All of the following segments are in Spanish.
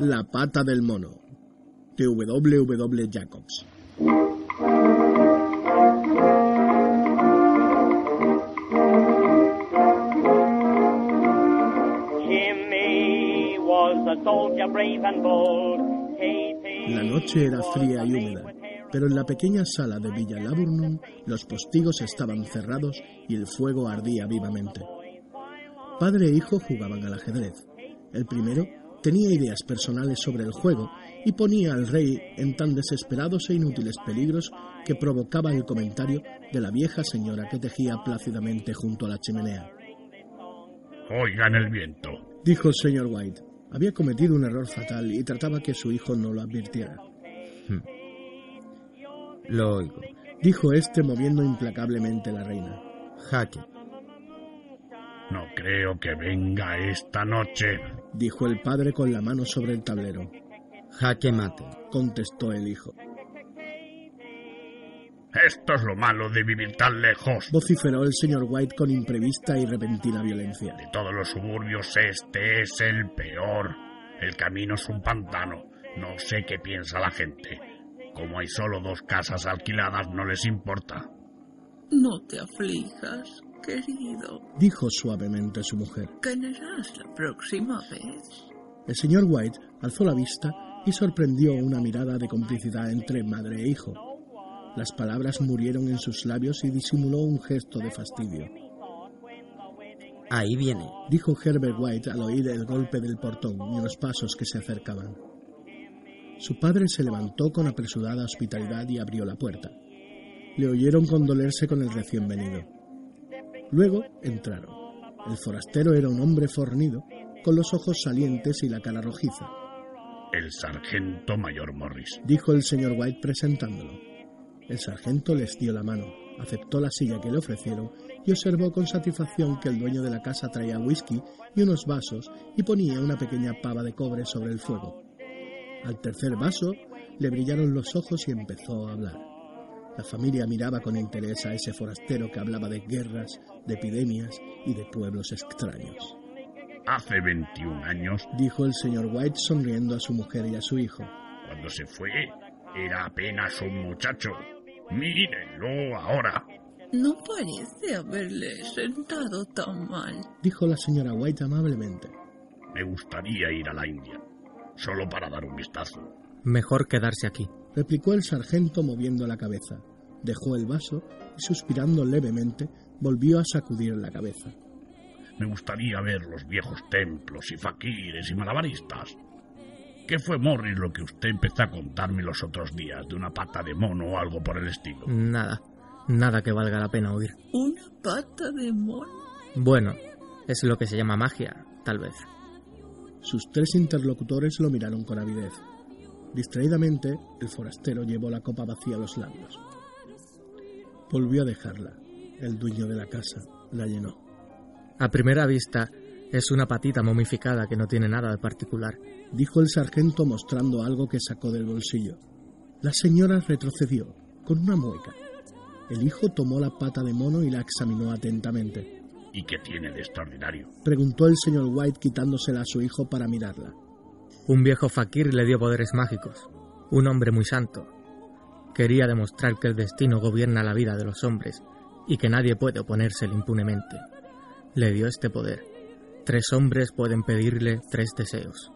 La pata del mono de W. Jacobs. Jimmy was a soldier brave and bold. La noche era fría y húmeda, pero en la pequeña sala de Villa Laburnum los postigos estaban cerrados y el fuego ardía vivamente. Padre e hijo jugaban al ajedrez. El primero tenía ideas personales sobre el juego y ponía al rey en tan desesperados e inútiles peligros que provocaba el comentario de la vieja señora que tejía plácidamente junto a la chimenea. Oigan el viento, dijo el señor White. Había cometido un error fatal y trataba que su hijo no lo advirtiera. Hmm. Lo oigo, dijo este moviendo implacablemente la reina. Jaque. No creo que venga esta noche, dijo el padre con la mano sobre el tablero. Jaque mate, contestó el hijo. Esto es lo malo de vivir tan lejos. Vociferó el señor White con imprevista y repentina violencia. De todos los suburbios este es el peor. El camino es un pantano. No sé qué piensa la gente. Como hay solo dos casas alquiladas, no les importa. No te aflijas, querido. Dijo suavemente su mujer. Ganarás la próxima vez. El señor White alzó la vista y sorprendió una mirada de complicidad entre madre e hijo. Las palabras murieron en sus labios y disimuló un gesto de fastidio. Ahí viene, dijo Herbert White al oír el golpe del portón y los pasos que se acercaban. Su padre se levantó con apresurada hospitalidad y abrió la puerta. Le oyeron condolerse con el recién venido. Luego entraron. El forastero era un hombre fornido, con los ojos salientes y la cara rojiza. El sargento mayor Morris, dijo el señor White presentándolo. El sargento les dio la mano, aceptó la silla que le ofrecieron y observó con satisfacción que el dueño de la casa traía whisky y unos vasos y ponía una pequeña pava de cobre sobre el fuego. Al tercer vaso le brillaron los ojos y empezó a hablar. La familia miraba con interés a ese forastero que hablaba de guerras, de epidemias y de pueblos extraños. Hace 21 años, dijo el señor White sonriendo a su mujer y a su hijo. Cuando se fue, era apenas un muchacho. Mírenlo ahora. No parece haberle sentado tan mal, dijo la señora White amablemente. Me gustaría ir a la India, solo para dar un vistazo. Mejor quedarse aquí, replicó el sargento moviendo la cabeza. Dejó el vaso y, suspirando levemente, volvió a sacudir la cabeza. Me gustaría ver los viejos templos y faquires y malabaristas. ¿Qué fue Morris lo que usted empezó a contarme los otros días de una pata de mono o algo por el estilo? Nada, nada que valga la pena oír. ¿Una pata de mono? Bueno, es lo que se llama magia, tal vez. Sus tres interlocutores lo miraron con avidez. Distraídamente, el forastero llevó la copa vacía a los labios. Volvió a dejarla. El dueño de la casa la llenó. A primera vista, es una patita momificada que no tiene nada de particular, dijo el sargento mostrando algo que sacó del bolsillo. La señora retrocedió, con una mueca. El hijo tomó la pata de mono y la examinó atentamente. ¿Y qué tiene de extraordinario? Preguntó el señor White quitándosela a su hijo para mirarla. Un viejo fakir le dio poderes mágicos. Un hombre muy santo. Quería demostrar que el destino gobierna la vida de los hombres y que nadie puede oponérsele impunemente. Le dio este poder. Tres hombres pueden pedirle tres deseos.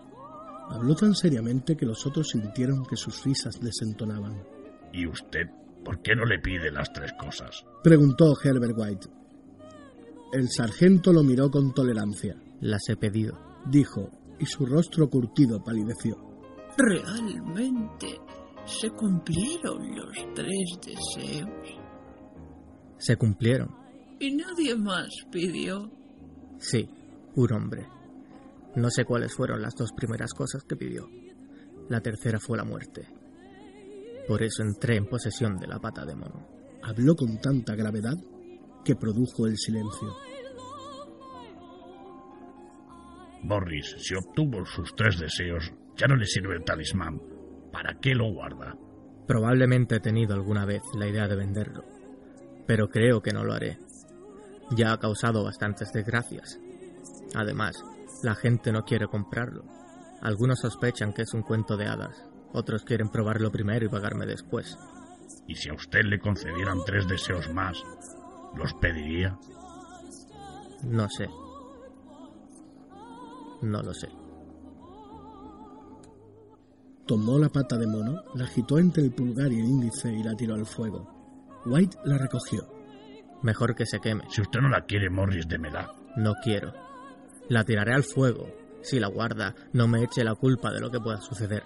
Habló tan seriamente que los otros sintieron que sus risas desentonaban. ¿Y usted por qué no le pide las tres cosas? Preguntó Herbert White. El sargento lo miró con tolerancia. Las he pedido, dijo, y su rostro curtido palideció. Realmente se cumplieron los tres deseos. Se cumplieron. ¿Y nadie más pidió? Sí, un hombre. No sé cuáles fueron las dos primeras cosas que pidió. La tercera fue la muerte. Por eso entré en posesión de la pata de mono. Habló con tanta gravedad que produjo el silencio. Morris, si obtuvo sus tres deseos, ya no le sirve el talismán. ¿Para qué lo guarda? Probablemente he tenido alguna vez la idea de venderlo, pero creo que no lo haré. Ya ha causado bastantes desgracias. Además, la gente no quiere comprarlo. Algunos sospechan que es un cuento de hadas, otros quieren probarlo primero y pagarme después. ¿Y si a usted le concedieran tres deseos más, los pediría? No sé. No lo sé. Tomó la pata de mono, la agitó entre el pulgar y el índice y la tiró al fuego. White la recogió. Mejor que se queme. Si usted no la quiere, Morris, démela. No quiero. La tiraré al fuego. Si la guarda, no me eche la culpa de lo que pueda suceder.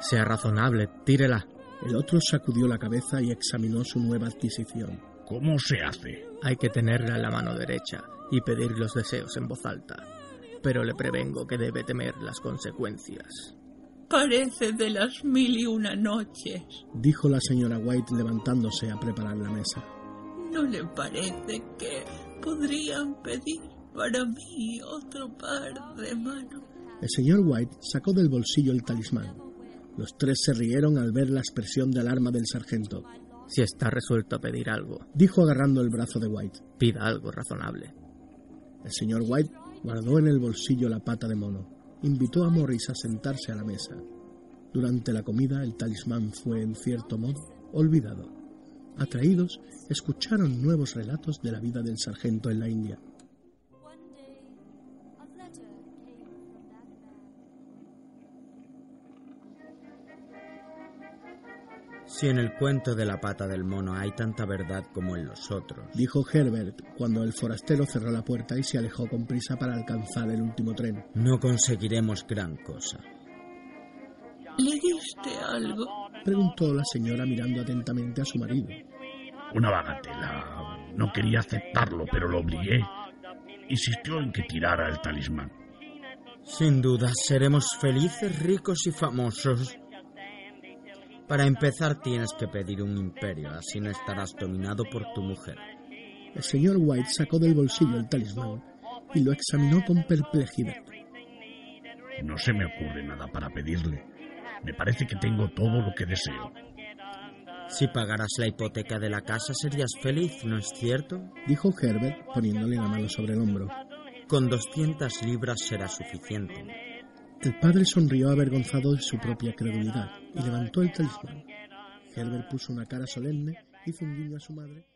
Sea razonable, tírela. El otro sacudió la cabeza y examinó su nueva adquisición. ¿Cómo se hace? Hay que tenerla en la mano derecha y pedir los deseos en voz alta. Pero le prevengo que debe temer las consecuencias. Parece de las mil y una noches. Dijo la señora White levantándose a preparar la mesa. ¿No le parece que podrían pedir para mí otro par de manos? El señor White sacó del bolsillo el talismán. Los tres se rieron al ver la expresión de alarma del sargento. Si está resuelto a pedir algo, Dijo agarrando el brazo de White. pida algo razonable. El señor White guardó en el bolsillo la pata de mono. Invitó a Morris a sentarse a la mesa. Durante la comida el talismán fue, en cierto modo, olvidado. Atraídos, escucharon nuevos relatos de la vida del sargento en la India. Si en el cuento de la pata del mono hay tanta verdad como en los otros. Dijo Herbert cuando el forastero cerró la puerta y se alejó con prisa para alcanzar el último tren. No conseguiremos gran cosa. ¿Le diste algo? Preguntó la señora mirando atentamente a su marido. Una bagatela. No quería aceptarlo, pero lo obligué. Insistió en que tirara el talismán. Sin duda seremos felices, ricos y famosos. Para empezar tienes que pedir un imperio, así no estarás dominado por tu mujer. El señor White sacó del bolsillo el talismán y lo examinó con perplejidad. No se me ocurre nada para pedirle. Me parece que tengo todo lo que deseo. Si pagaras la hipoteca de la casa serías feliz, ¿no es cierto? Dijo Herbert poniéndole la mano sobre el hombro. Con 200 libras será suficiente. El padre sonrió avergonzado de su propia credulidad y levantó el talismán. Herbert puso una cara solemne, hizo un guiño a su madre.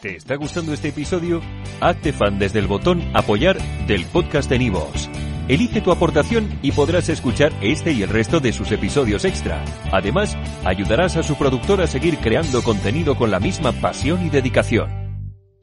¿Te está gustando este episodio? Hazte fan desde el botón Apoyar del podcast de Nivos. Elige tu aportación y podrás escuchar este y el resto de sus episodios extra. Además, ayudarás a su productor a seguir creando contenido con la misma pasión y dedicación.